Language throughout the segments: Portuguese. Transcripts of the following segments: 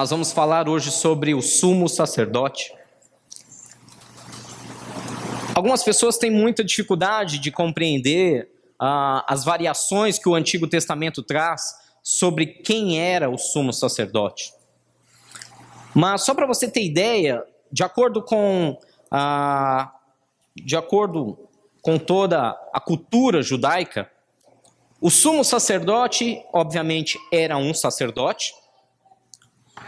Nós vamos falar hoje sobre o sumo sacerdote. Algumas pessoas têm muita dificuldade de compreender ah, as variações que o Antigo Testamento traz sobre quem era o sumo sacerdote. Mas só para você ter ideia, de acordo com ah, de acordo com toda a cultura judaica, o sumo sacerdote, obviamente, era um sacerdote,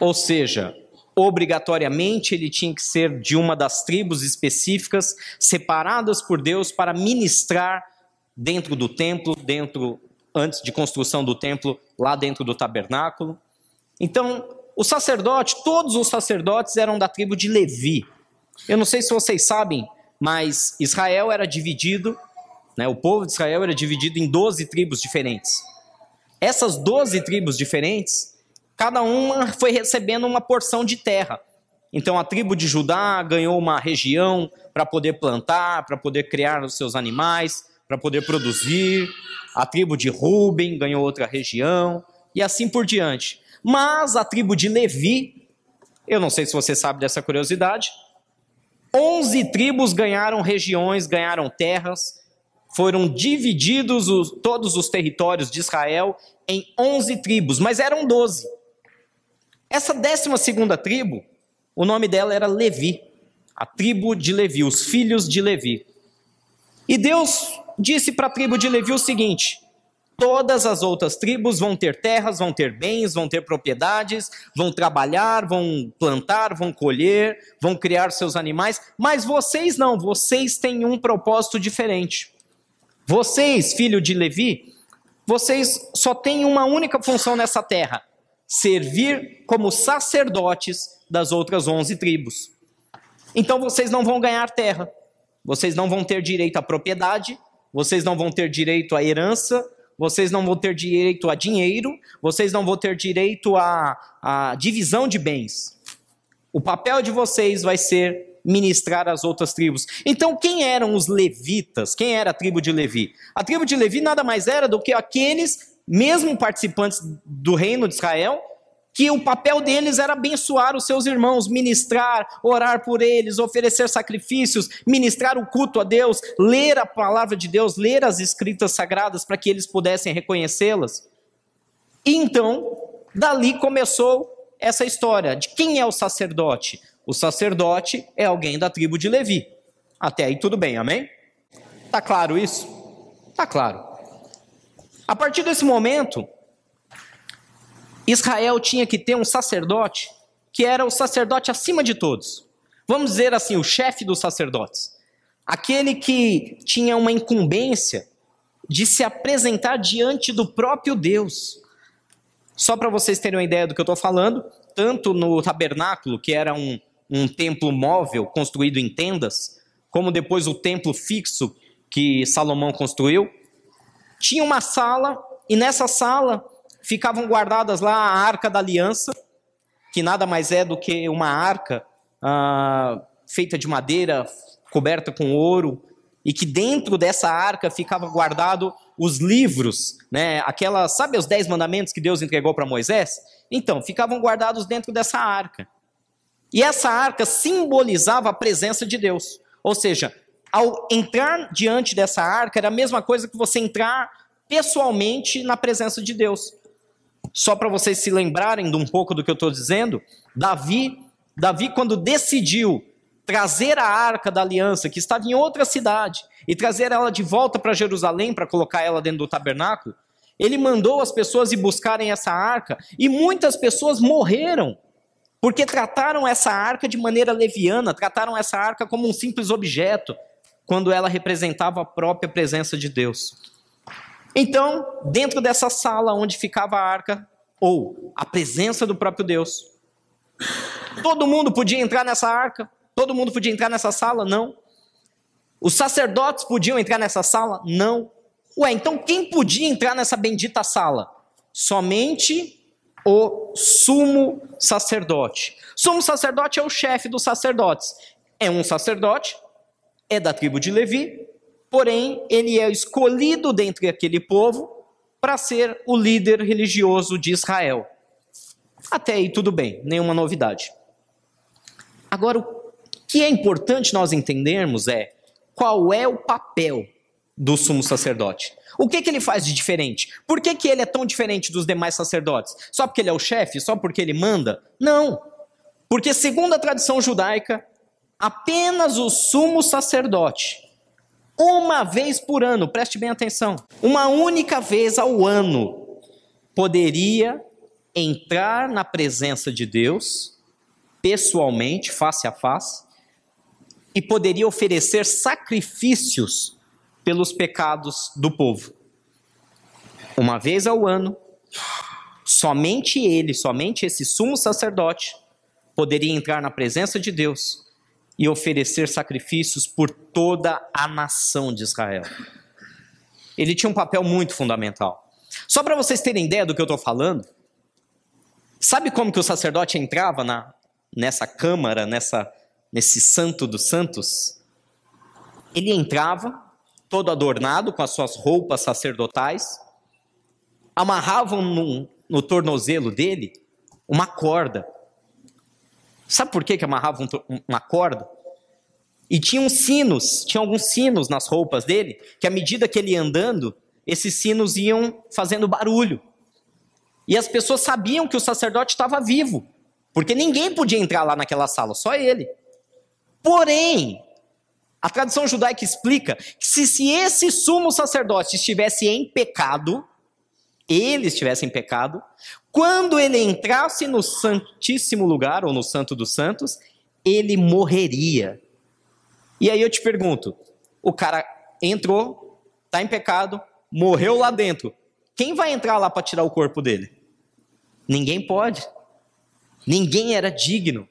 ou seja, obrigatoriamente ele tinha que ser de uma das tribos específicas, separadas por Deus para ministrar dentro do templo, dentro antes de construção do templo, lá dentro do tabernáculo. Então, o sacerdote, todos os sacerdotes eram da tribo de Levi. Eu não sei se vocês sabem, mas Israel era dividido, né, o povo de Israel era dividido em 12 tribos diferentes. Essas 12 tribos diferentes, cada uma foi recebendo uma porção de terra. Então a tribo de Judá ganhou uma região para poder plantar, para poder criar os seus animais, para poder produzir. A tribo de Ruben ganhou outra região e assim por diante. Mas a tribo de Levi, eu não sei se você sabe dessa curiosidade, 11 tribos ganharam regiões, ganharam terras, foram divididos os, todos os territórios de Israel em 11 tribos, mas eram 12. Essa 12 segunda tribo, o nome dela era Levi, a tribo de Levi, os filhos de Levi. E Deus disse para a tribo de Levi o seguinte: Todas as outras tribos vão ter terras, vão ter bens, vão ter propriedades, vão trabalhar, vão plantar, vão colher, vão criar seus animais, mas vocês não, vocês têm um propósito diferente. Vocês, filho de Levi, vocês só têm uma única função nessa terra: servir como sacerdotes das outras onze tribos. Então vocês não vão ganhar terra, vocês não vão ter direito à propriedade, vocês não vão ter direito à herança, vocês não vão ter direito a dinheiro, vocês não vão ter direito a, a divisão de bens. O papel de vocês vai ser ministrar as outras tribos. Então, quem eram os levitas? Quem era a tribo de Levi? A tribo de Levi nada mais era do que aqueles, mesmo participantes do reino de Israel, que o papel deles era abençoar os seus irmãos, ministrar, orar por eles, oferecer sacrifícios, ministrar o culto a Deus, ler a palavra de Deus, ler as escritas sagradas para que eles pudessem reconhecê-las. Então, dali começou essa história de quem é o sacerdote. O sacerdote é alguém da tribo de Levi. Até aí tudo bem, amém? Tá claro isso? Tá claro. A partir desse momento, Israel tinha que ter um sacerdote que era o sacerdote acima de todos. Vamos dizer assim, o chefe dos sacerdotes. Aquele que tinha uma incumbência de se apresentar diante do próprio Deus. Só para vocês terem uma ideia do que eu estou falando, tanto no tabernáculo, que era um, um templo móvel construído em tendas, como depois o templo fixo que Salomão construiu, tinha uma sala, e nessa sala ficavam guardadas lá a arca da aliança, que nada mais é do que uma arca ah, feita de madeira, coberta com ouro, e que dentro dessa arca ficava guardado os livros, né? Aquelas, sabe os dez mandamentos que Deus entregou para Moisés? Então, ficavam guardados dentro dessa arca. E essa arca simbolizava a presença de Deus. Ou seja, ao entrar diante dessa arca, era a mesma coisa que você entrar pessoalmente na presença de Deus. Só para vocês se lembrarem de um pouco do que eu estou dizendo, Davi, Davi quando decidiu trazer a arca da aliança que estava em outra cidade e trazer ela de volta para Jerusalém para colocar ela dentro do tabernáculo, ele mandou as pessoas ir buscarem essa arca e muitas pessoas morreram porque trataram essa arca de maneira leviana, trataram essa arca como um simples objeto, quando ela representava a própria presença de Deus. Então, dentro dessa sala onde ficava a arca, ou a presença do próprio Deus, todo mundo podia entrar nessa arca? Todo mundo podia entrar nessa sala? Não. Os sacerdotes podiam entrar nessa sala? Não. Ué, então quem podia entrar nessa bendita sala? Somente o sumo sacerdote. Sumo sacerdote é o chefe dos sacerdotes. É um sacerdote, é da tribo de Levi, porém ele é escolhido dentre aquele povo para ser o líder religioso de Israel. Até aí tudo bem, nenhuma novidade. Agora, o que é importante nós entendermos é qual é o papel do sumo sacerdote. O que, que ele faz de diferente? Por que, que ele é tão diferente dos demais sacerdotes? Só porque ele é o chefe? Só porque ele manda? Não. Porque, segundo a tradição judaica, apenas o sumo sacerdote, uma vez por ano, preste bem atenção, uma única vez ao ano, poderia entrar na presença de Deus, pessoalmente, face a face, e poderia oferecer sacrifícios pelos pecados do povo. Uma vez ao ano, somente ele, somente esse sumo sacerdote, poderia entrar na presença de Deus e oferecer sacrifícios por toda a nação de Israel. Ele tinha um papel muito fundamental. Só para vocês terem ideia do que eu estou falando, sabe como que o sacerdote entrava na, nessa câmara, nessa, nesse santo dos santos? Ele entrava todo adornado com as suas roupas sacerdotais, amarravam no, no tornozelo dele uma corda. Sabe por que, que amarravam uma corda? E tinham sinos, tinha alguns sinos nas roupas dele, que à medida que ele ia andando, esses sinos iam fazendo barulho. E as pessoas sabiam que o sacerdote estava vivo, porque ninguém podia entrar lá naquela sala, só ele. Porém, a tradição judaica explica que se, se esse sumo sacerdote estivesse em pecado, ele estivesse em pecado, quando ele entrasse no Santíssimo Lugar, ou no Santo dos Santos, ele morreria. E aí eu te pergunto: o cara entrou, está em pecado, morreu lá dentro. Quem vai entrar lá para tirar o corpo dele? Ninguém pode. Ninguém era digno.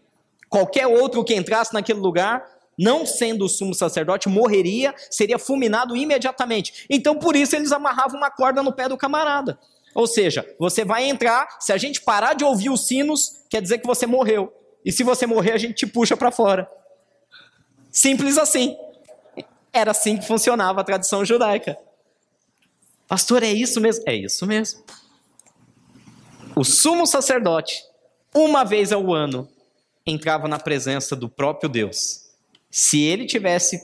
Qualquer outro que entrasse naquele lugar não sendo o sumo sacerdote, morreria, seria fulminado imediatamente. Então, por isso, eles amarravam uma corda no pé do camarada. Ou seja, você vai entrar, se a gente parar de ouvir os sinos, quer dizer que você morreu. E se você morrer, a gente te puxa para fora. Simples assim. Era assim que funcionava a tradição judaica. Pastor, é isso mesmo? É isso mesmo. O sumo sacerdote, uma vez ao ano, entrava na presença do próprio Deus se ele tivesse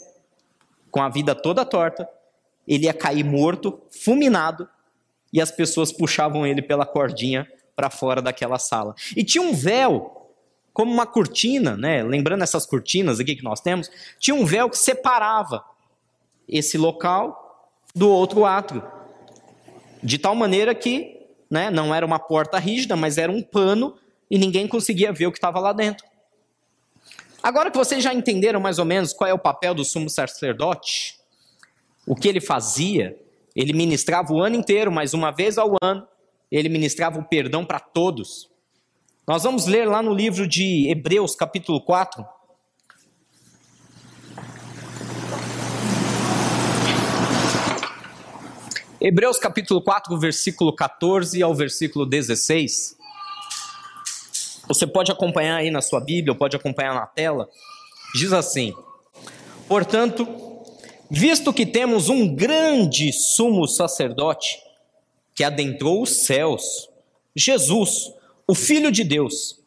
com a vida toda torta, ele ia cair morto, fulminado, e as pessoas puxavam ele pela cordinha para fora daquela sala. E tinha um véu, como uma cortina, né? Lembrando essas cortinas aqui que nós temos, tinha um véu que separava esse local do outro átrio. De tal maneira que né, não era uma porta rígida, mas era um pano e ninguém conseguia ver o que estava lá dentro. Agora que vocês já entenderam mais ou menos qual é o papel do sumo sacerdote, o que ele fazia, ele ministrava o ano inteiro, mas uma vez ao ano, ele ministrava o perdão para todos. Nós vamos ler lá no livro de Hebreus, capítulo 4. Hebreus capítulo 4, versículo 14 ao versículo 16. Você pode acompanhar aí na sua Bíblia, ou pode acompanhar na tela. Diz assim: Portanto, visto que temos um grande sumo sacerdote que adentrou os céus, Jesus, o Filho de Deus,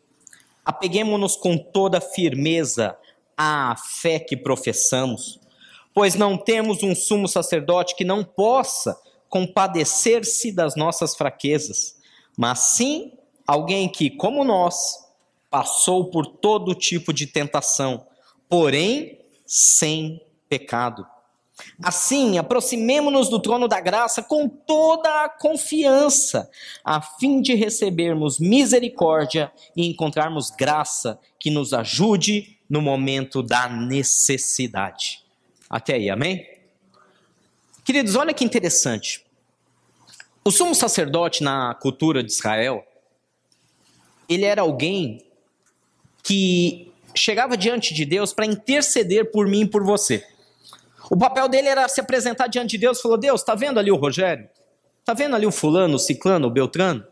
apeguemos-nos com toda firmeza à fé que professamos, pois não temos um sumo sacerdote que não possa compadecer-se das nossas fraquezas, mas sim Alguém que, como nós, passou por todo tipo de tentação, porém sem pecado. Assim, aproximemo-nos do trono da graça com toda a confiança, a fim de recebermos misericórdia e encontrarmos graça que nos ajude no momento da necessidade. Até aí, amém? Queridos, olha que interessante. O sumo sacerdote na cultura de Israel, ele era alguém que chegava diante de Deus para interceder por mim e por você. O papel dele era se apresentar diante de Deus e falou: Deus, está vendo ali o Rogério? Está vendo ali o fulano, o ciclano, o beltrano?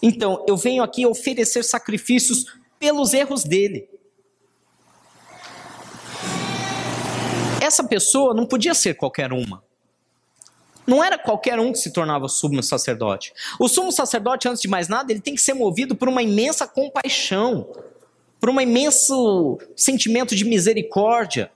Então, eu venho aqui oferecer sacrifícios pelos erros dele. Essa pessoa não podia ser qualquer uma. Não era qualquer um que se tornava sumo sacerdote. O sumo sacerdote, antes de mais nada, ele tem que ser movido por uma imensa compaixão, por um imenso sentimento de misericórdia.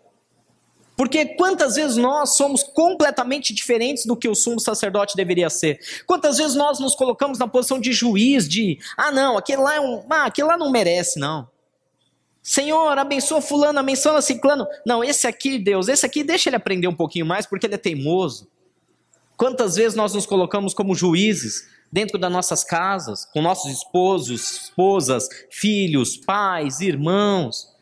Porque quantas vezes nós somos completamente diferentes do que o sumo sacerdote deveria ser? Quantas vezes nós nos colocamos na posição de juiz, de ah, não, aquele lá, é um, ah, aquele lá não merece, não. Senhor, abençoa fulano, abençoa ciclano. Não, esse aqui, Deus, esse aqui deixa ele aprender um pouquinho mais, porque ele é teimoso. Quantas vezes nós nos colocamos como juízes dentro das nossas casas, com nossos esposos, esposas, filhos, pais, irmãos?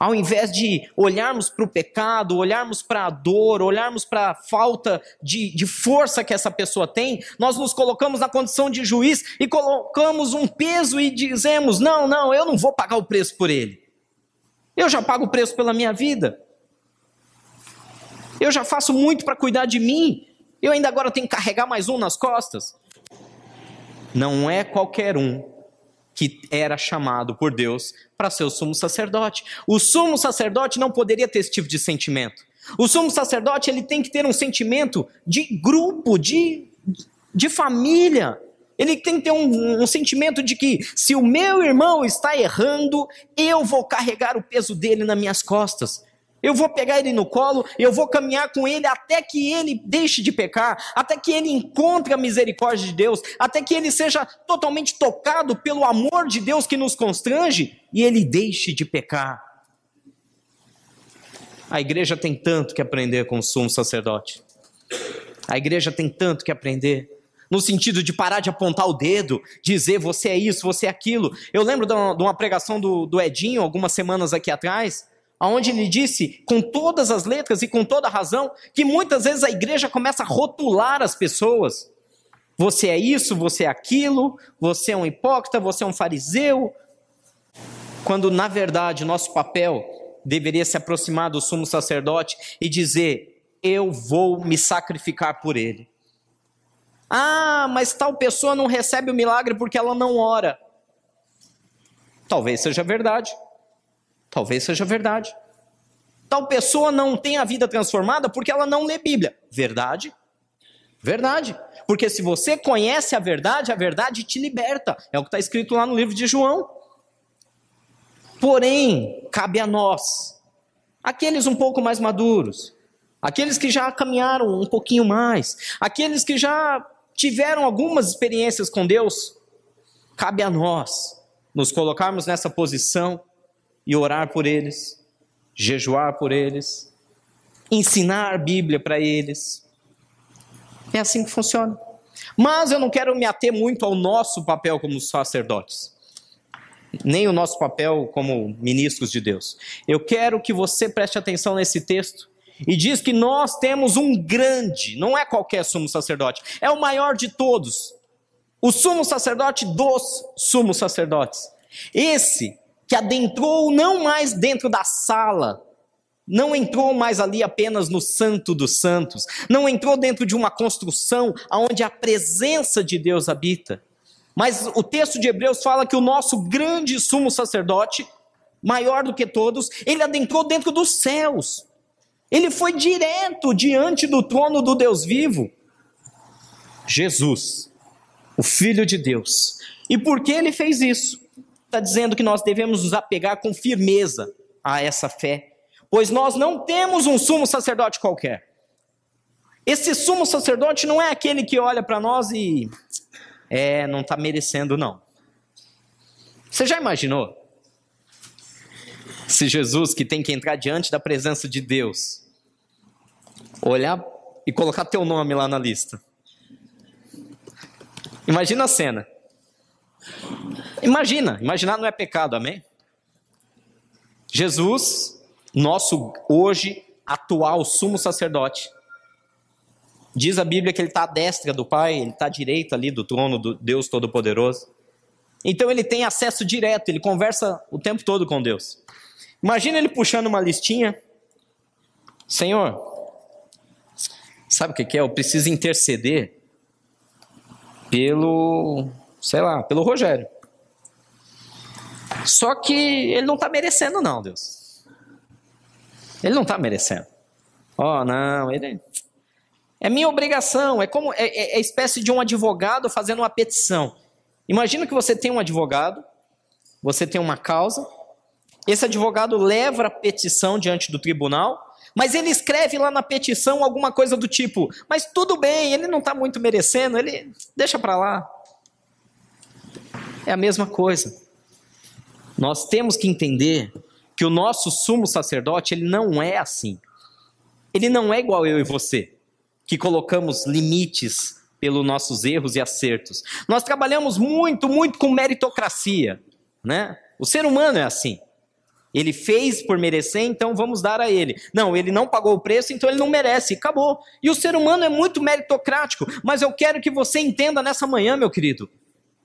Ao invés de olharmos para o pecado, olharmos para a dor, olharmos para a falta de, de força que essa pessoa tem, nós nos colocamos na condição de juiz e colocamos um peso e dizemos: não, não, eu não vou pagar o preço por ele. Eu já pago o preço pela minha vida. Eu já faço muito para cuidar de mim. Eu ainda agora tenho que carregar mais um nas costas. Não é qualquer um que era chamado por Deus para ser o sumo sacerdote. O sumo sacerdote não poderia ter esse tipo de sentimento. O sumo sacerdote ele tem que ter um sentimento de grupo, de, de família. Ele tem que ter um, um, sentimento de que se o meu irmão está errando, eu vou carregar o peso dele nas minhas costas. Eu vou pegar ele no colo, eu vou caminhar com ele até que ele deixe de pecar, até que ele encontre a misericórdia de Deus, até que ele seja totalmente tocado pelo amor de Deus que nos constrange e ele deixe de pecar. A igreja tem tanto que aprender com o sumo sacerdote. A igreja tem tanto que aprender. No sentido de parar de apontar o dedo, dizer você é isso, você é aquilo. Eu lembro de uma pregação do, do Edinho, algumas semanas aqui atrás, onde ele disse, com todas as letras e com toda a razão, que muitas vezes a igreja começa a rotular as pessoas. Você é isso, você é aquilo, você é um hipócrita, você é um fariseu. Quando, na verdade, nosso papel deveria se aproximar do sumo sacerdote e dizer: Eu vou me sacrificar por ele. Ah, mas tal pessoa não recebe o milagre porque ela não ora. Talvez seja verdade. Talvez seja verdade. Tal pessoa não tem a vida transformada porque ela não lê Bíblia. Verdade? Verdade. Porque se você conhece a verdade, a verdade te liberta. É o que está escrito lá no livro de João. Porém, cabe a nós, aqueles um pouco mais maduros, aqueles que já caminharam um pouquinho mais, aqueles que já tiveram algumas experiências com Deus, cabe a nós nos colocarmos nessa posição e orar por eles, jejuar por eles, ensinar a Bíblia para eles. É assim que funciona. Mas eu não quero me ater muito ao nosso papel como sacerdotes, nem o nosso papel como ministros de Deus. Eu quero que você preste atenção nesse texto. E diz que nós temos um grande, não é qualquer sumo sacerdote, é o maior de todos. O sumo sacerdote dos sumos sacerdotes. Esse que adentrou não mais dentro da sala, não entrou mais ali apenas no Santo dos Santos, não entrou dentro de uma construção onde a presença de Deus habita. Mas o texto de Hebreus fala que o nosso grande sumo sacerdote, maior do que todos, ele adentrou dentro dos céus. Ele foi direto diante do trono do Deus vivo. Jesus, o Filho de Deus. E por que ele fez isso? Está dizendo que nós devemos nos apegar com firmeza a essa fé, pois nós não temos um sumo sacerdote qualquer. Esse sumo sacerdote não é aquele que olha para nós e é, não está merecendo não. Você já imaginou? Se Jesus, que tem que entrar diante da presença de Deus, olhar e colocar teu nome lá na lista. Imagina a cena. Imagina, imaginar não é pecado, amém? Jesus, nosso hoje atual sumo sacerdote, diz a Bíblia que ele está à destra do Pai, ele está à direita ali do trono do Deus Todo-Poderoso. Então ele tem acesso direto, ele conversa o tempo todo com Deus. Imagina ele puxando uma listinha. Senhor, sabe o que é? Eu preciso interceder pelo, sei lá, pelo Rogério. Só que ele não está merecendo, não, Deus. Ele não está merecendo. Oh, não, ele. É minha obrigação, é como é, é, é espécie de um advogado fazendo uma petição. Imagina que você tem um advogado, você tem uma causa, esse advogado leva a petição diante do tribunal, mas ele escreve lá na petição alguma coisa do tipo: mas tudo bem, ele não está muito merecendo, ele deixa para lá. É a mesma coisa. Nós temos que entender que o nosso sumo sacerdote ele não é assim. Ele não é igual eu e você que colocamos limites pelos nossos erros e acertos. Nós trabalhamos muito, muito com meritocracia, né? O ser humano é assim. Ele fez por merecer, então vamos dar a ele. Não, ele não pagou o preço, então ele não merece. Acabou. E o ser humano é muito meritocrático, mas eu quero que você entenda nessa manhã, meu querido,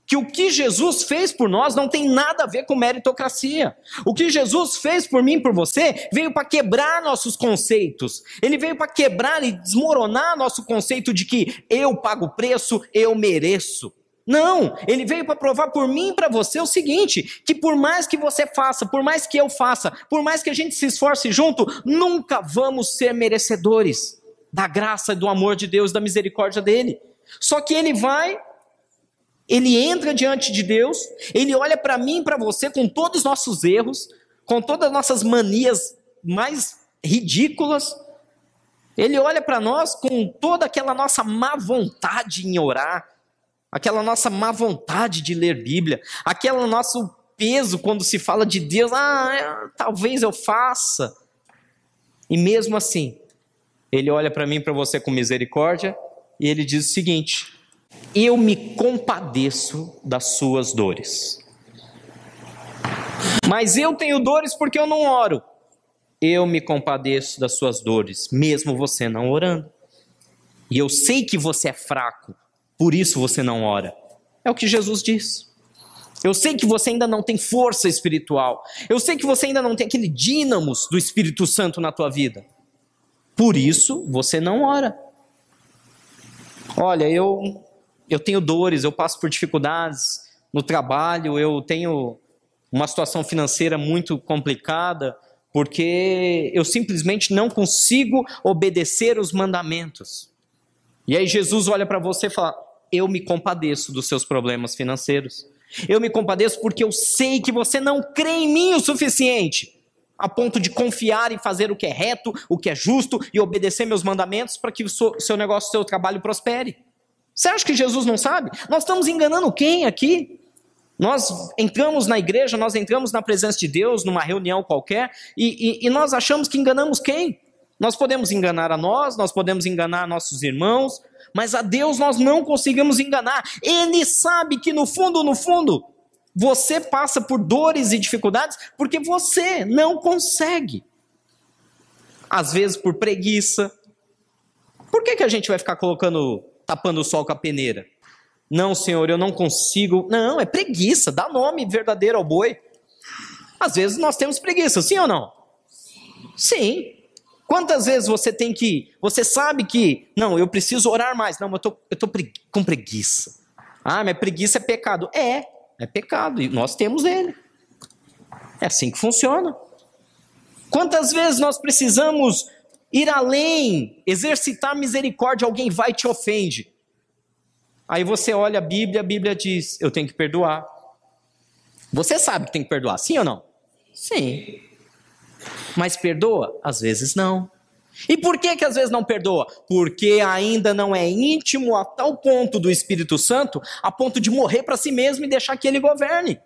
que o que Jesus fez por nós não tem nada a ver com meritocracia. O que Jesus fez por mim por você veio para quebrar nossos conceitos. Ele veio para quebrar e desmoronar nosso conceito de que eu pago o preço, eu mereço. Não, ele veio para provar por mim e para você o seguinte: que por mais que você faça, por mais que eu faça, por mais que a gente se esforce junto, nunca vamos ser merecedores da graça do amor de Deus, da misericórdia dele. Só que ele vai ele entra diante de Deus, ele olha para mim e para você com todos os nossos erros, com todas as nossas manias mais ridículas. Ele olha para nós com toda aquela nossa má vontade em orar, aquela nossa má vontade de ler Bíblia, aquele nosso peso quando se fala de Deus, ah, é, talvez eu faça. E mesmo assim, ele olha para mim para você com misericórdia e ele diz o seguinte: eu me compadeço das suas dores. Mas eu tenho dores porque eu não oro. Eu me compadeço das suas dores, mesmo você não orando. E eu sei que você é fraco, por isso você não ora. É o que Jesus diz. Eu sei que você ainda não tem força espiritual. Eu sei que você ainda não tem aquele dínamos do Espírito Santo na tua vida. Por isso você não ora. Olha, eu eu tenho dores, eu passo por dificuldades no trabalho, eu tenho uma situação financeira muito complicada, porque eu simplesmente não consigo obedecer os mandamentos. E aí Jesus olha para você e fala: Eu me compadeço dos seus problemas financeiros. Eu me compadeço porque eu sei que você não crê em mim o suficiente a ponto de confiar e fazer o que é reto, o que é justo e obedecer meus mandamentos para que o seu negócio, o seu trabalho prospere. Você acha que Jesus não sabe? Nós estamos enganando quem aqui? Nós entramos na igreja, nós entramos na presença de Deus, numa reunião qualquer, e, e, e nós achamos que enganamos quem? Nós podemos enganar a nós, nós podemos enganar nossos irmãos, mas a Deus nós não conseguimos enganar. Ele sabe que no fundo, no fundo, você passa por dores e dificuldades porque você não consegue. Às vezes por preguiça. Por que, que a gente vai ficar colocando tapando o sol com a peneira. Não, senhor, eu não consigo. Não, é preguiça, dá nome verdadeiro ao boi. Às vezes nós temos preguiça, sim ou não? Sim. Quantas vezes você tem que. Você sabe que. Não, eu preciso orar mais. Não, mas eu tô, eu tô com preguiça. Ah, mas preguiça é pecado. É, é pecado. E nós temos ele. É assim que funciona. Quantas vezes nós precisamos ir além, exercitar misericórdia, alguém vai e te ofende. Aí você olha a Bíblia, a Bíblia diz: eu tenho que perdoar. Você sabe que tem que perdoar, sim ou não? Sim. Mas perdoa? Às vezes não. E por que que às vezes não perdoa? Porque ainda não é íntimo a tal ponto do Espírito Santo, a ponto de morrer para si mesmo e deixar que ele governe.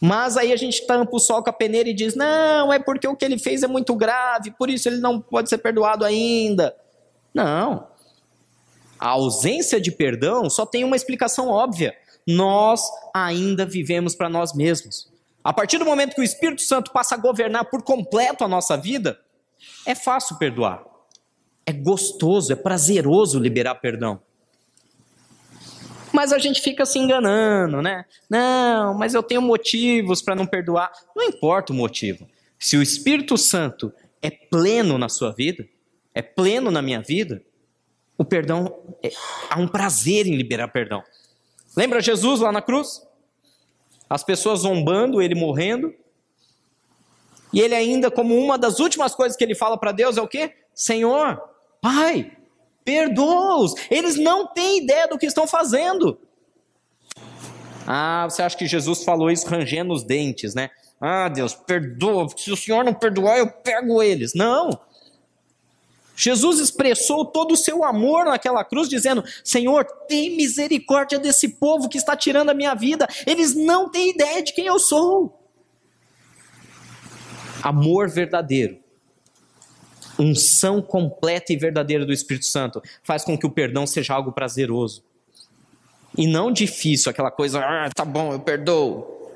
Mas aí a gente tampa o sol com a peneira e diz: não, é porque o que ele fez é muito grave, por isso ele não pode ser perdoado ainda. Não. A ausência de perdão só tem uma explicação óbvia. Nós ainda vivemos para nós mesmos. A partir do momento que o Espírito Santo passa a governar por completo a nossa vida, é fácil perdoar. É gostoso, é prazeroso liberar perdão. Mas a gente fica se enganando, né? Não, mas eu tenho motivos para não perdoar. Não importa o motivo. Se o Espírito Santo é pleno na sua vida, é pleno na minha vida, o perdão, é, há um prazer em liberar perdão. Lembra Jesus lá na cruz? As pessoas zombando, ele morrendo. E ele ainda, como uma das últimas coisas que ele fala para Deus é o quê? Senhor, Pai, Perdoa-os. Eles não têm ideia do que estão fazendo. Ah, você acha que Jesus falou isso rangendo os dentes, né? Ah, Deus, perdoa. Se o Senhor não perdoar, eu pego eles. Não. Jesus expressou todo o seu amor naquela cruz, dizendo: Senhor, tem misericórdia desse povo que está tirando a minha vida. Eles não têm ideia de quem eu sou. Amor verdadeiro, unção completa e verdadeira do Espírito Santo, faz com que o perdão seja algo prazeroso. E não difícil, aquela coisa, ah, tá bom, eu perdoo.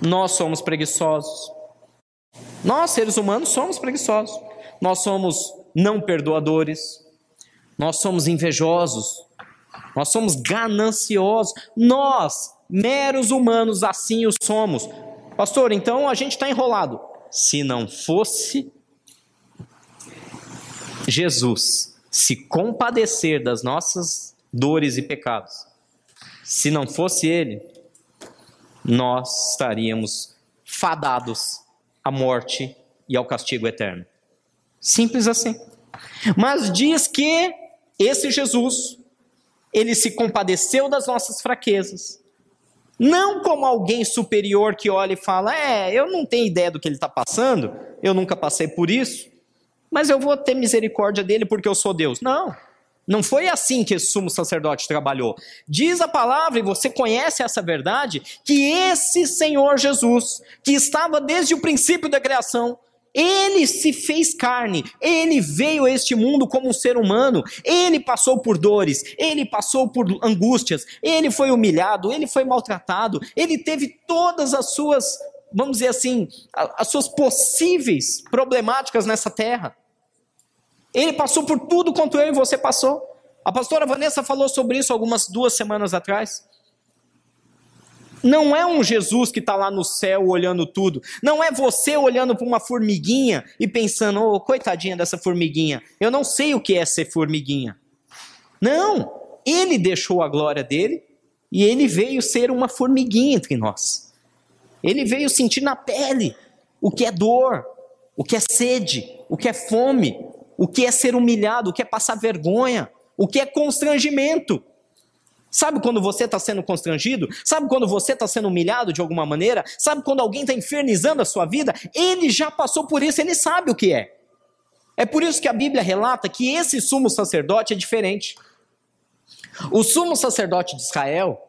Nós somos preguiçosos. Nós, seres humanos, somos preguiçosos. Nós somos não perdoadores. Nós somos invejosos. Nós somos gananciosos. Nós, meros humanos, assim o somos. Pastor, então a gente está enrolado. Se não fosse Jesus se compadecer das nossas dores e pecados, se não fosse Ele, nós estaríamos fadados à morte e ao castigo eterno. Simples assim. Mas diz que esse Jesus, ele se compadeceu das nossas fraquezas. Não como alguém superior que olha e fala: É, eu não tenho ideia do que ele está passando, eu nunca passei por isso, mas eu vou ter misericórdia dele porque eu sou Deus. Não. Não foi assim que esse sumo sacerdote trabalhou. Diz a palavra, e você conhece essa verdade, que esse Senhor Jesus, que estava desde o princípio da criação, ele se fez carne, ele veio a este mundo como um ser humano, ele passou por dores, ele passou por angústias, ele foi humilhado, ele foi maltratado, ele teve todas as suas, vamos dizer assim, as suas possíveis problemáticas nessa terra. Ele passou por tudo quanto eu e você passou. A pastora Vanessa falou sobre isso algumas duas semanas atrás. Não é um Jesus que está lá no céu olhando tudo. Não é você olhando para uma formiguinha e pensando, oh, coitadinha dessa formiguinha. Eu não sei o que é ser formiguinha. Não. Ele deixou a glória dele e ele veio ser uma formiguinha entre nós. Ele veio sentir na pele o que é dor, o que é sede, o que é fome, o que é ser humilhado, o que é passar vergonha, o que é constrangimento. Sabe quando você está sendo constrangido? Sabe quando você está sendo humilhado de alguma maneira? Sabe quando alguém está infernizando a sua vida? Ele já passou por isso, ele sabe o que é. É por isso que a Bíblia relata que esse sumo sacerdote é diferente. O sumo sacerdote de Israel,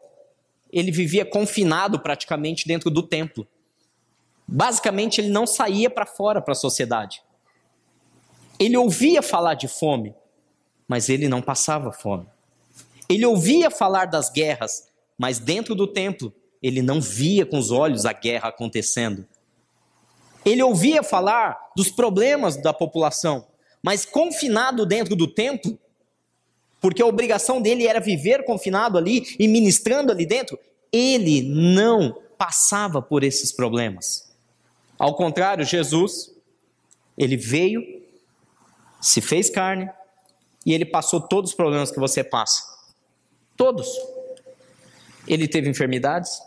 ele vivia confinado praticamente dentro do templo. Basicamente, ele não saía para fora para a sociedade. Ele ouvia falar de fome, mas ele não passava fome. Ele ouvia falar das guerras, mas dentro do templo ele não via com os olhos a guerra acontecendo. Ele ouvia falar dos problemas da população, mas confinado dentro do templo, porque a obrigação dele era viver confinado ali e ministrando ali dentro, ele não passava por esses problemas. Ao contrário, Jesus, ele veio se fez carne e ele passou todos os problemas que você passa. Todos. Ele teve enfermidades,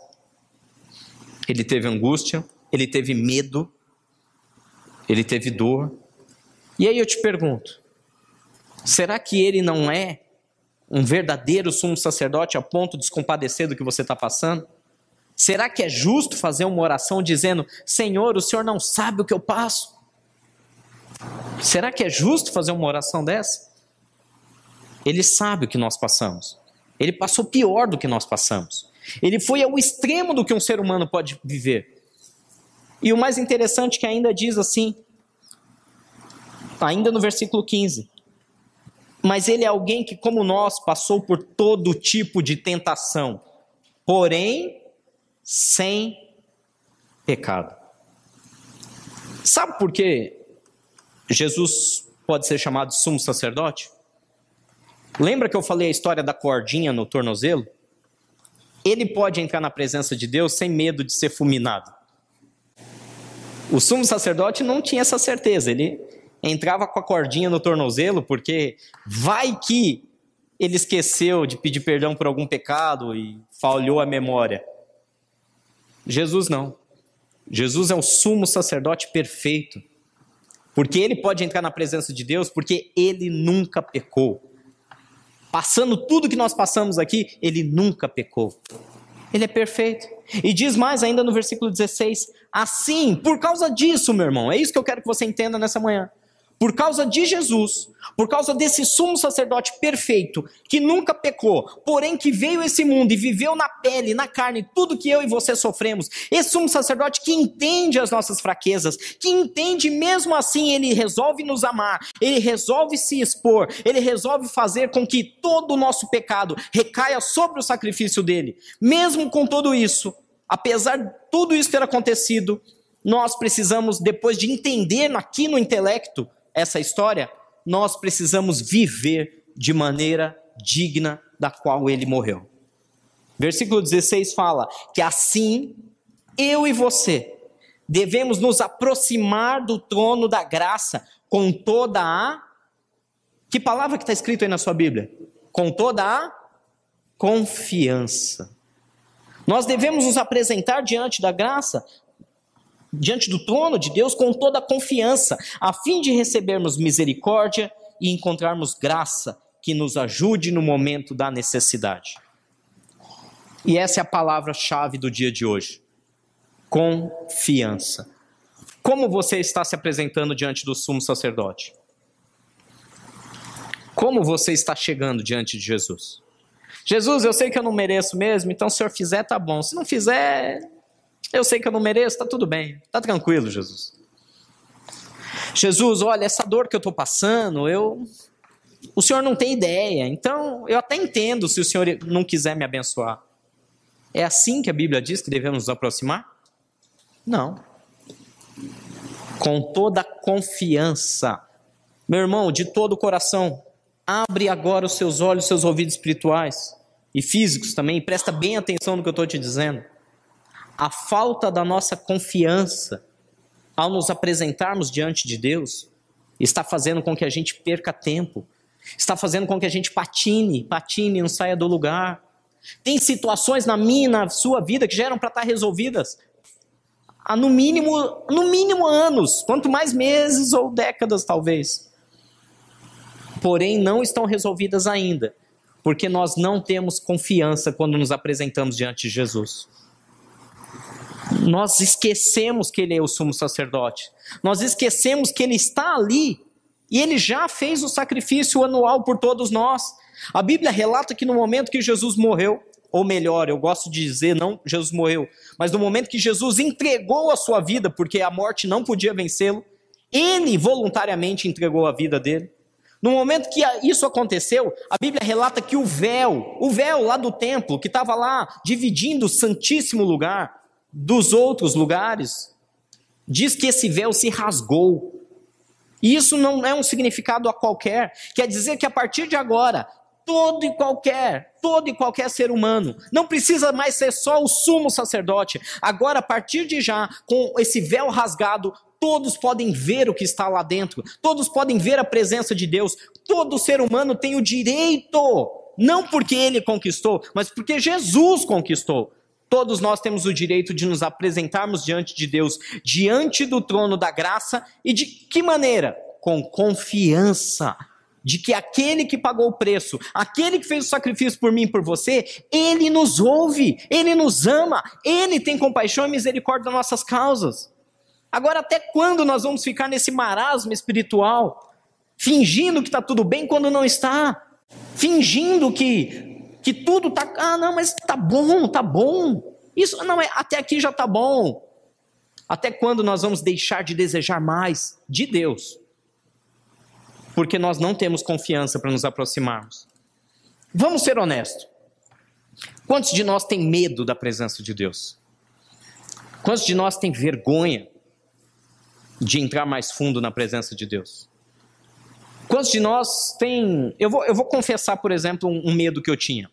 ele teve angústia, ele teve medo, ele teve dor. E aí eu te pergunto: será que ele não é um verdadeiro sumo sacerdote a ponto de se compadecer do que você está passando? Será que é justo fazer uma oração dizendo: Senhor, o Senhor não sabe o que eu passo? Será que é justo fazer uma oração dessa? Ele sabe o que nós passamos. Ele passou pior do que nós passamos. Ele foi ao extremo do que um ser humano pode viver. E o mais interessante é que ainda diz assim, ainda no versículo 15: Mas ele é alguém que, como nós, passou por todo tipo de tentação, porém sem pecado. Sabe por quê Jesus pode ser chamado sumo sacerdote? Lembra que eu falei a história da cordinha no tornozelo? Ele pode entrar na presença de Deus sem medo de ser fulminado. O sumo sacerdote não tinha essa certeza, ele entrava com a cordinha no tornozelo, porque vai que ele esqueceu de pedir perdão por algum pecado e falhou a memória. Jesus não. Jesus é o sumo sacerdote perfeito Porque ele pode entrar na presença de Deus porque ele nunca pecou. Passando tudo que nós passamos aqui, ele nunca pecou. Ele é perfeito. E diz mais ainda no versículo 16: Assim, por causa disso, meu irmão, é isso que eu quero que você entenda nessa manhã por causa de Jesus, por causa desse sumo sacerdote perfeito, que nunca pecou, porém que veio esse mundo e viveu na pele, na carne, tudo que eu e você sofremos, esse sumo sacerdote que entende as nossas fraquezas, que entende mesmo assim, ele resolve nos amar, ele resolve se expor, ele resolve fazer com que todo o nosso pecado recaia sobre o sacrifício dele. Mesmo com tudo isso, apesar de tudo isso ter acontecido, nós precisamos, depois de entender aqui no intelecto, essa história, nós precisamos viver de maneira digna da qual ele morreu. Versículo 16 fala que assim eu e você devemos nos aproximar do trono da graça com toda a. Que palavra que está escrito aí na sua Bíblia? Com toda a confiança. Nós devemos nos apresentar diante da graça diante do trono de Deus com toda a confiança, a fim de recebermos misericórdia e encontrarmos graça que nos ajude no momento da necessidade. E essa é a palavra-chave do dia de hoje: confiança. Como você está se apresentando diante do sumo sacerdote? Como você está chegando diante de Jesus? Jesus, eu sei que eu não mereço mesmo, então se o senhor fizer, tá bom. Se não fizer, eu sei que eu não mereço, está tudo bem, está tranquilo, Jesus. Jesus, olha, essa dor que eu estou passando, eu, o Senhor não tem ideia. Então, eu até entendo se o Senhor não quiser me abençoar. É assim que a Bíblia diz que devemos nos aproximar? Não. Com toda confiança, meu irmão, de todo o coração, abre agora os seus olhos, seus ouvidos espirituais e físicos também, presta bem atenção no que eu estou te dizendo a falta da nossa confiança ao nos apresentarmos diante de Deus está fazendo com que a gente perca tempo, está fazendo com que a gente patine, patine, não saia do lugar. Tem situações na minha, na sua vida que já eram para estar resolvidas há no mínimo, no mínimo anos, quanto mais meses ou décadas talvez. Porém, não estão resolvidas ainda, porque nós não temos confiança quando nos apresentamos diante de Jesus nós esquecemos que ele é o sumo sacerdote. Nós esquecemos que ele está ali e ele já fez o sacrifício anual por todos nós. A Bíblia relata que no momento que Jesus morreu, ou melhor, eu gosto de dizer, não Jesus morreu, mas no momento que Jesus entregou a sua vida, porque a morte não podia vencê-lo, ele voluntariamente entregou a vida dele. No momento que isso aconteceu, a Bíblia relata que o véu, o véu lá do templo, que estava lá dividindo o santíssimo lugar, dos outros lugares, diz que esse véu se rasgou. E isso não é um significado a qualquer. Quer dizer que a partir de agora, todo e qualquer, todo e qualquer ser humano, não precisa mais ser só o sumo sacerdote. Agora, a partir de já, com esse véu rasgado, todos podem ver o que está lá dentro, todos podem ver a presença de Deus. Todo ser humano tem o direito, não porque ele conquistou, mas porque Jesus conquistou Todos nós temos o direito de nos apresentarmos diante de Deus, diante do trono da graça, e de que maneira? Com confiança de que aquele que pagou o preço, aquele que fez o sacrifício por mim e por você, ele nos ouve, ele nos ama, ele tem compaixão e misericórdia das nossas causas. Agora, até quando nós vamos ficar nesse marasmo espiritual, fingindo que está tudo bem quando não está, fingindo que que tudo tá, ah, não, mas tá bom, tá bom. Isso não é, até aqui já tá bom. Até quando nós vamos deixar de desejar mais de Deus? Porque nós não temos confiança para nos aproximarmos. Vamos ser honestos. Quantos de nós tem medo da presença de Deus? Quantos de nós tem vergonha de entrar mais fundo na presença de Deus? Quantos de nós tem. Eu vou, eu vou confessar, por exemplo, um, um medo que eu tinha.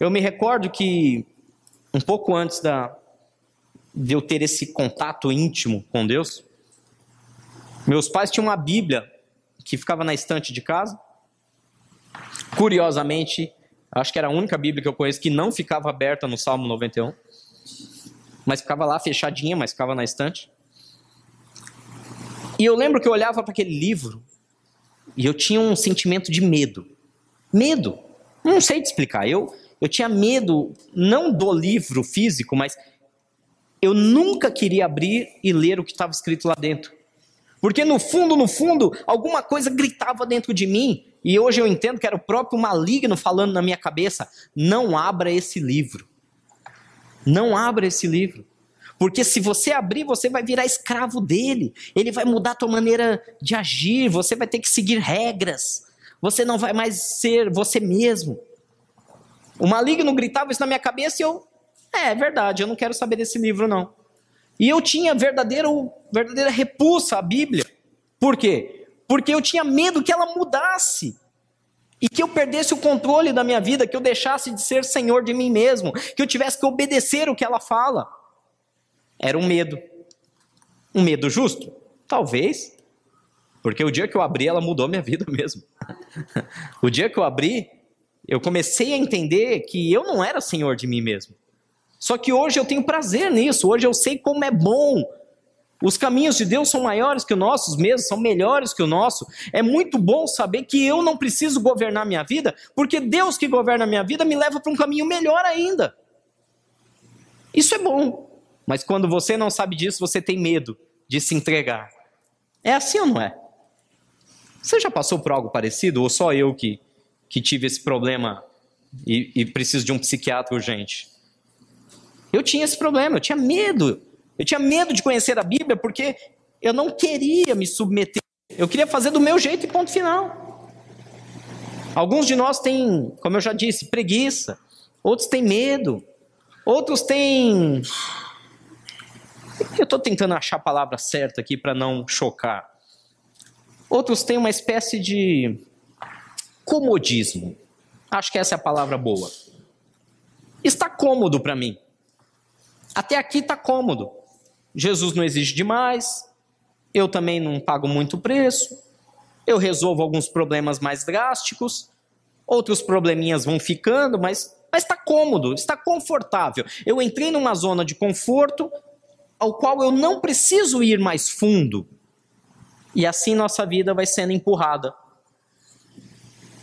Eu me recordo que um pouco antes da, de eu ter esse contato íntimo com Deus, meus pais tinham uma Bíblia que ficava na estante de casa. Curiosamente, acho que era a única Bíblia que eu conheço que não ficava aberta no Salmo 91, mas ficava lá fechadinha, mas ficava na estante. E eu lembro que eu olhava para aquele livro e eu tinha um sentimento de medo. Medo. Não sei te explicar. Eu, eu tinha medo, não do livro físico, mas eu nunca queria abrir e ler o que estava escrito lá dentro. Porque no fundo, no fundo, alguma coisa gritava dentro de mim. E hoje eu entendo que era o próprio maligno falando na minha cabeça: não abra esse livro. Não abra esse livro. Porque se você abrir, você vai virar escravo dele. Ele vai mudar a tua maneira de agir, você vai ter que seguir regras. Você não vai mais ser você mesmo. O maligno gritava isso na minha cabeça e eu, é, é verdade, eu não quero saber desse livro não. E eu tinha verdadeiro, verdadeira repulsa à Bíblia. Por quê? Porque eu tinha medo que ela mudasse. E que eu perdesse o controle da minha vida, que eu deixasse de ser senhor de mim mesmo, que eu tivesse que obedecer o que ela fala. Era um medo. Um medo justo? Talvez. Porque o dia que eu abri, ela mudou minha vida mesmo. o dia que eu abri, eu comecei a entender que eu não era senhor de mim mesmo. Só que hoje eu tenho prazer nisso, hoje eu sei como é bom. Os caminhos de Deus são maiores que os nossos mesmos, são melhores que o nosso. É muito bom saber que eu não preciso governar minha vida, porque Deus que governa minha vida me leva para um caminho melhor ainda. Isso é bom. Mas quando você não sabe disso, você tem medo de se entregar. É assim ou não é? Você já passou por algo parecido ou só eu que, que tive esse problema e, e preciso de um psiquiatra urgente? Eu tinha esse problema, eu tinha medo. Eu tinha medo de conhecer a Bíblia porque eu não queria me submeter. Eu queria fazer do meu jeito e ponto final. Alguns de nós têm, como eu já disse, preguiça. Outros têm medo. Outros têm. Eu estou tentando achar a palavra certa aqui para não chocar. Outros têm uma espécie de comodismo. Acho que essa é a palavra boa. Está cômodo para mim. Até aqui está cômodo. Jesus não exige demais, eu também não pago muito preço, eu resolvo alguns problemas mais drásticos, outros probleminhas vão ficando, mas está cômodo, está confortável. Eu entrei numa zona de conforto ao qual eu não preciso ir mais fundo. E assim nossa vida vai sendo empurrada.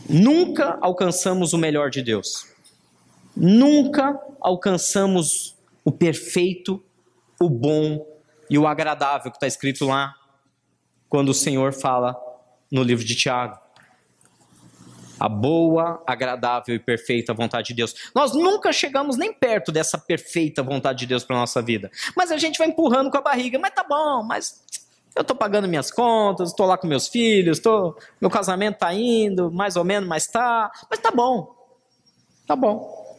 Nunca alcançamos o melhor de Deus. Nunca alcançamos o perfeito, o bom e o agradável que está escrito lá quando o Senhor fala no livro de Tiago. A boa, agradável e perfeita vontade de Deus. Nós nunca chegamos nem perto dessa perfeita vontade de Deus para nossa vida. Mas a gente vai empurrando com a barriga. Mas tá bom, mas eu estou pagando minhas contas, estou lá com meus filhos, tô, meu casamento está indo, mais ou menos, mas tá. Mas tá bom. Tá bom.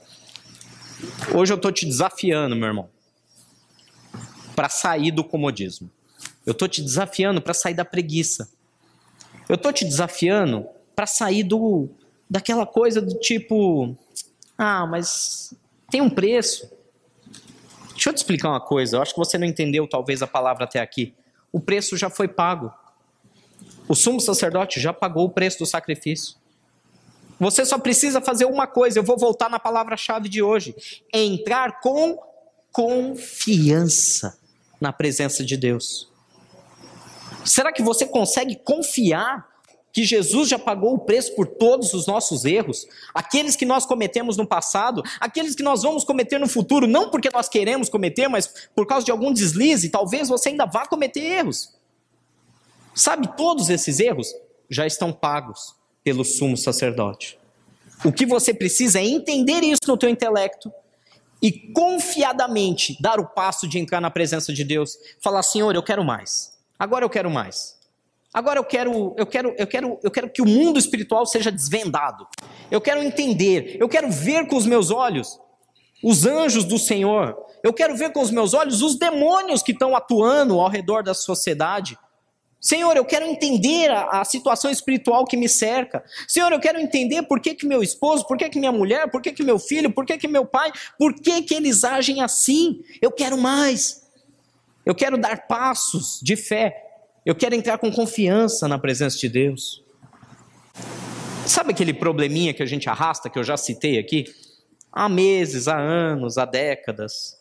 Hoje eu estou te desafiando, meu irmão, para sair do comodismo. Eu estou te desafiando para sair da preguiça. Eu estou te desafiando para sair do daquela coisa do tipo, ah, mas tem um preço. Deixa eu te explicar uma coisa. Eu acho que você não entendeu talvez a palavra até aqui. O preço já foi pago. O sumo sacerdote já pagou o preço do sacrifício. Você só precisa fazer uma coisa, eu vou voltar na palavra-chave de hoje: entrar com confiança na presença de Deus. Será que você consegue confiar que Jesus já pagou o preço por todos os nossos erros, aqueles que nós cometemos no passado, aqueles que nós vamos cometer no futuro, não porque nós queremos cometer, mas por causa de algum deslize, talvez você ainda vá cometer erros. Sabe, todos esses erros já estão pagos pelo sumo sacerdote. O que você precisa é entender isso no teu intelecto e confiadamente dar o passo de entrar na presença de Deus, falar: "Senhor, eu quero mais. Agora eu quero mais. Agora eu quero, eu quero, eu quero, eu quero que o mundo espiritual seja desvendado. Eu quero entender, eu quero ver com os meus olhos os anjos do Senhor. Eu quero ver com os meus olhos os demônios que estão atuando ao redor da sociedade. Senhor, eu quero entender a, a, situação espiritual que me cerca. Senhor, eu quero entender por que, que meu esposo, por que, que minha mulher, por que, que meu filho, por que, que meu pai, por que, que eles agem assim. Eu quero mais. Eu quero dar passos de fé. Eu quero entrar com confiança na presença de Deus. Sabe aquele probleminha que a gente arrasta, que eu já citei aqui? Há meses, há anos, há décadas.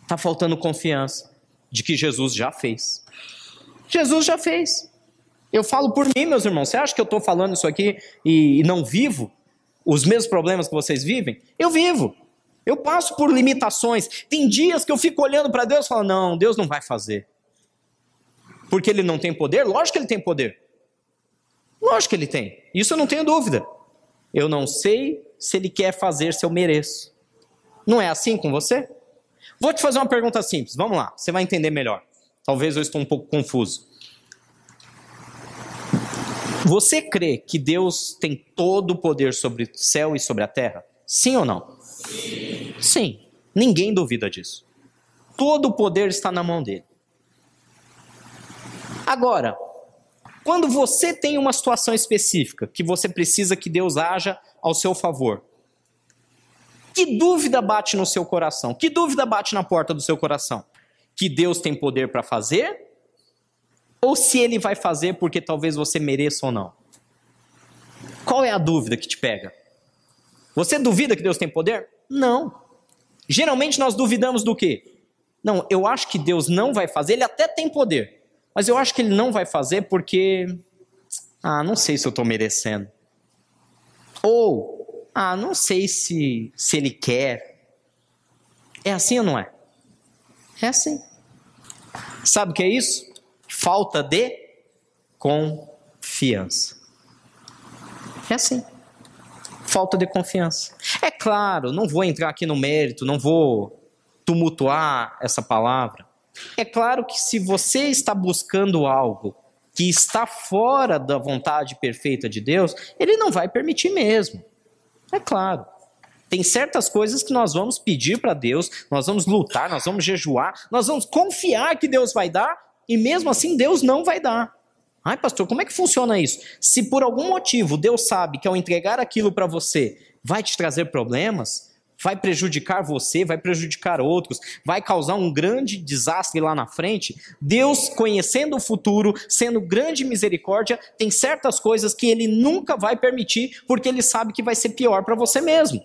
Está faltando confiança de que Jesus já fez. Jesus já fez. Eu falo por mim, meus irmãos. Você acha que eu estou falando isso aqui e, não vivo os mesmos problemas que vocês vivem? Eu vivo. Eu passo por limitações. Tem dias que eu fico olhando para Deus e falo: não, Deus não vai fazer. Porque ele não tem poder? Lógico que ele tem poder. Lógico que ele tem. Isso eu não tenho dúvida. Eu não sei se ele quer fazer se eu mereço. Não é assim com você? Vou te fazer uma pergunta simples. Vamos lá, você vai entender melhor. Talvez eu estou um pouco confuso. Você crê que Deus tem todo o poder sobre o céu e sobre a terra? Sim ou não? Sim. Sim. Ninguém duvida disso. Todo o poder está na mão dele. Agora, quando você tem uma situação específica que você precisa que Deus haja ao seu favor, que dúvida bate no seu coração? Que dúvida bate na porta do seu coração? Que Deus tem poder para fazer? Ou se ele vai fazer porque talvez você mereça ou não? Qual é a dúvida que te pega? Você duvida que Deus tem poder? Não. Geralmente nós duvidamos do quê? Não, eu acho que Deus não vai fazer, ele até tem poder. Mas eu acho que ele não vai fazer porque. Ah, não sei se eu estou merecendo. Ou, ah, não sei se, se ele quer. É assim ou não é? É assim. Sabe o que é isso? Falta de confiança. É assim. Falta de confiança. É claro, não vou entrar aqui no mérito, não vou tumultuar essa palavra. É claro que se você está buscando algo que está fora da vontade perfeita de Deus, ele não vai permitir mesmo. É claro. Tem certas coisas que nós vamos pedir para Deus, nós vamos lutar, nós vamos jejuar, nós vamos confiar que Deus vai dar, e mesmo assim Deus não vai dar. Ai, pastor, como é que funciona isso? Se por algum motivo Deus sabe que ao entregar aquilo para você vai te trazer problemas, vai prejudicar você, vai prejudicar outros, vai causar um grande desastre lá na frente. Deus, conhecendo o futuro, sendo grande misericórdia, tem certas coisas que ele nunca vai permitir, porque ele sabe que vai ser pior para você mesmo.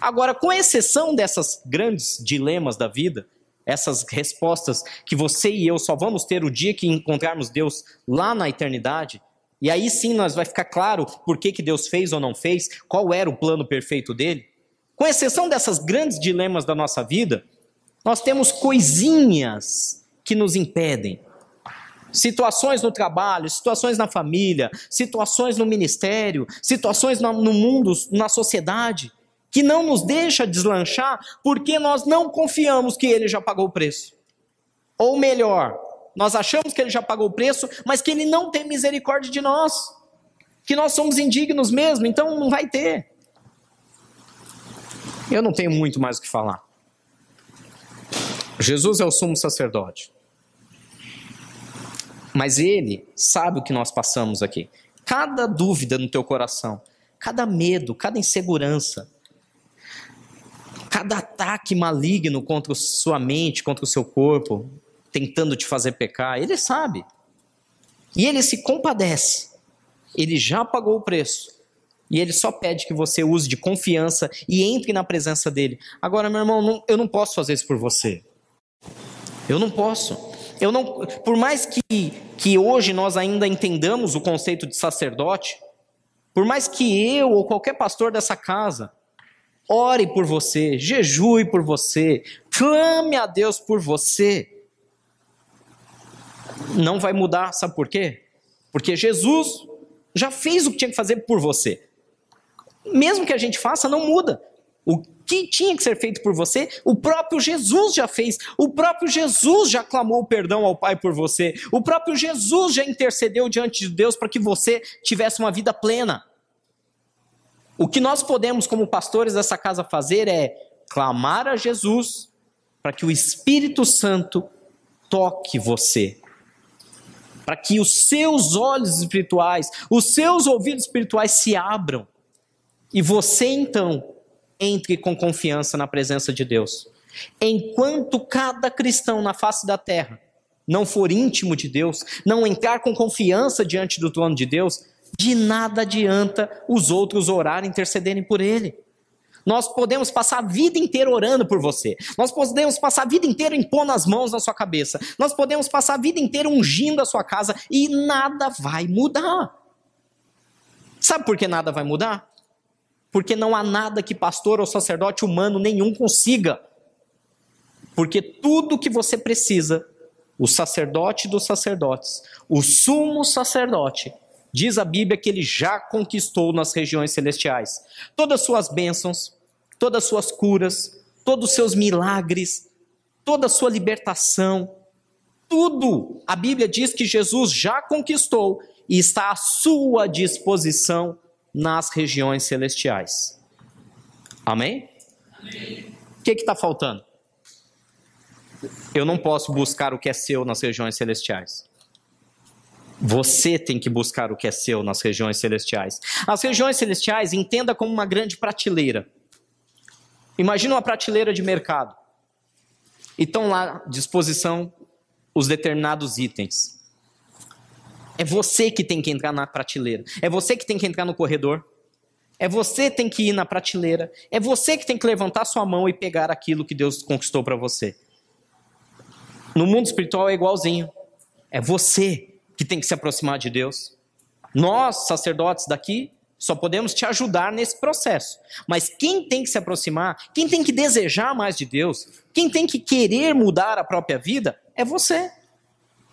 Agora, com exceção dessas grandes dilemas da vida, essas respostas que você e eu só vamos ter o dia que encontrarmos Deus lá na eternidade, e aí sim nós vai ficar claro por que, que Deus fez ou não fez, qual era o plano perfeito dele. Com exceção dessas grandes dilemas da nossa vida, nós temos coisinhas que nos impedem. Situações no trabalho, situações na família, situações no ministério, situações no mundo, na sociedade, que não nos deixa deslanchar porque nós não confiamos que ele já pagou o preço. Ou melhor, nós achamos que ele já pagou o preço, mas que ele não tem misericórdia de nós. Que nós somos indignos mesmo, então não vai ter. Eu não tenho muito mais o que falar. Jesus é o sumo sacerdote. Mas ele sabe o que nós passamos aqui. Cada dúvida no teu coração, cada medo, cada insegurança, cada ataque maligno contra sua mente, contra o seu corpo, tentando te fazer pecar, ele sabe. E ele se compadece. Ele já pagou o preço. E ele só pede que você use de confiança e entre na presença dele. Agora, meu irmão, não, eu não posso fazer isso por você. Eu não posso. Eu não, por mais que, que hoje nós ainda entendamos o conceito de sacerdote, por mais que eu ou qualquer pastor dessa casa ore por você, jejue por você, clame a Deus por você, não vai mudar, sabe por quê? Porque Jesus já fez o que tinha que fazer por você mesmo que a gente faça, não muda. O que tinha que ser feito por você, o próprio Jesus já fez. O próprio Jesus já clamou perdão ao Pai por você. O próprio Jesus já intercedeu diante de Deus para que você tivesse uma vida plena. O que nós podemos, como pastores dessa casa, fazer é clamar a Jesus para que o Espírito Santo toque você. Para que os seus olhos espirituais, os seus ouvidos espirituais se abram e você então entre com confiança na presença de Deus. Enquanto cada cristão na face da terra não for íntimo de Deus, não entrar com confiança diante do trono de Deus, de nada adianta os outros orarem, intercederem por ele. Nós podemos passar a vida inteira orando por você. Nós podemos passar a vida inteira impondo as mãos na sua cabeça. Nós podemos passar a vida inteira ungindo a sua casa e nada vai mudar. Sabe por que nada vai mudar? Porque não há nada que pastor ou sacerdote humano nenhum consiga. Porque tudo que você precisa, o sacerdote dos sacerdotes, o sumo sacerdote, diz a Bíblia que ele já conquistou nas regiões celestiais. Todas as suas bênçãos, todas as suas curas, todos os seus milagres, toda a sua libertação, tudo. A Bíblia diz que Jesus já conquistou e está à sua disposição nas regiões celestiais. Amém? O que está faltando? Eu não posso buscar o que é seu nas regiões celestiais. Você tem que buscar o que é seu nas regiões celestiais. As regiões celestiais, entenda como uma grande prateleira. Imagina uma prateleira de mercado. E estão lá à disposição os determinados itens. É você que tem que entrar na prateleira. É você que tem que entrar no corredor. É você que tem que ir na prateleira. É você que tem que levantar sua mão e pegar aquilo que Deus conquistou para você. No mundo espiritual é igualzinho. É você que tem que se aproximar de Deus. Nós, sacerdotes daqui, só podemos te ajudar nesse processo. Mas quem tem que se aproximar, quem tem que desejar mais de Deus, quem tem que querer mudar a própria vida, é você.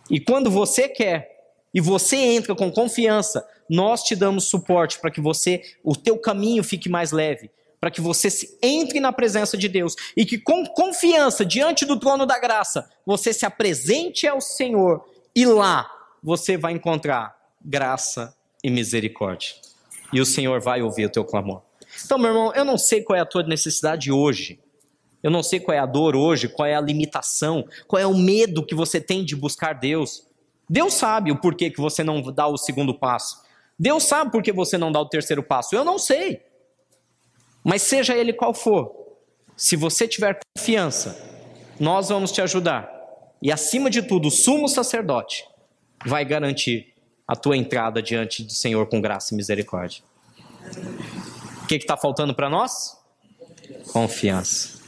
E quando você quer e você entra com confiança, nós te damos suporte para que você, o teu caminho fique mais leve, para que você se entre na presença de Deus e que com confiança diante do trono da graça, você se apresente ao Senhor e lá você vai encontrar graça e misericórdia. E o Senhor vai ouvir o teu clamor. Então, meu irmão, eu não sei qual é a tua necessidade hoje. Eu não sei qual é a dor hoje, qual é a limitação, qual é o medo que você tem de buscar Deus. Deus sabe o porquê que você não dá o segundo passo. Deus sabe por que você não dá o terceiro passo. Eu não sei. Mas seja ele qual for, se você tiver confiança, nós vamos te ajudar. E acima de tudo, o sumo sacerdote vai garantir a tua entrada diante do Senhor com graça e misericórdia. O que está faltando para nós? Confiança.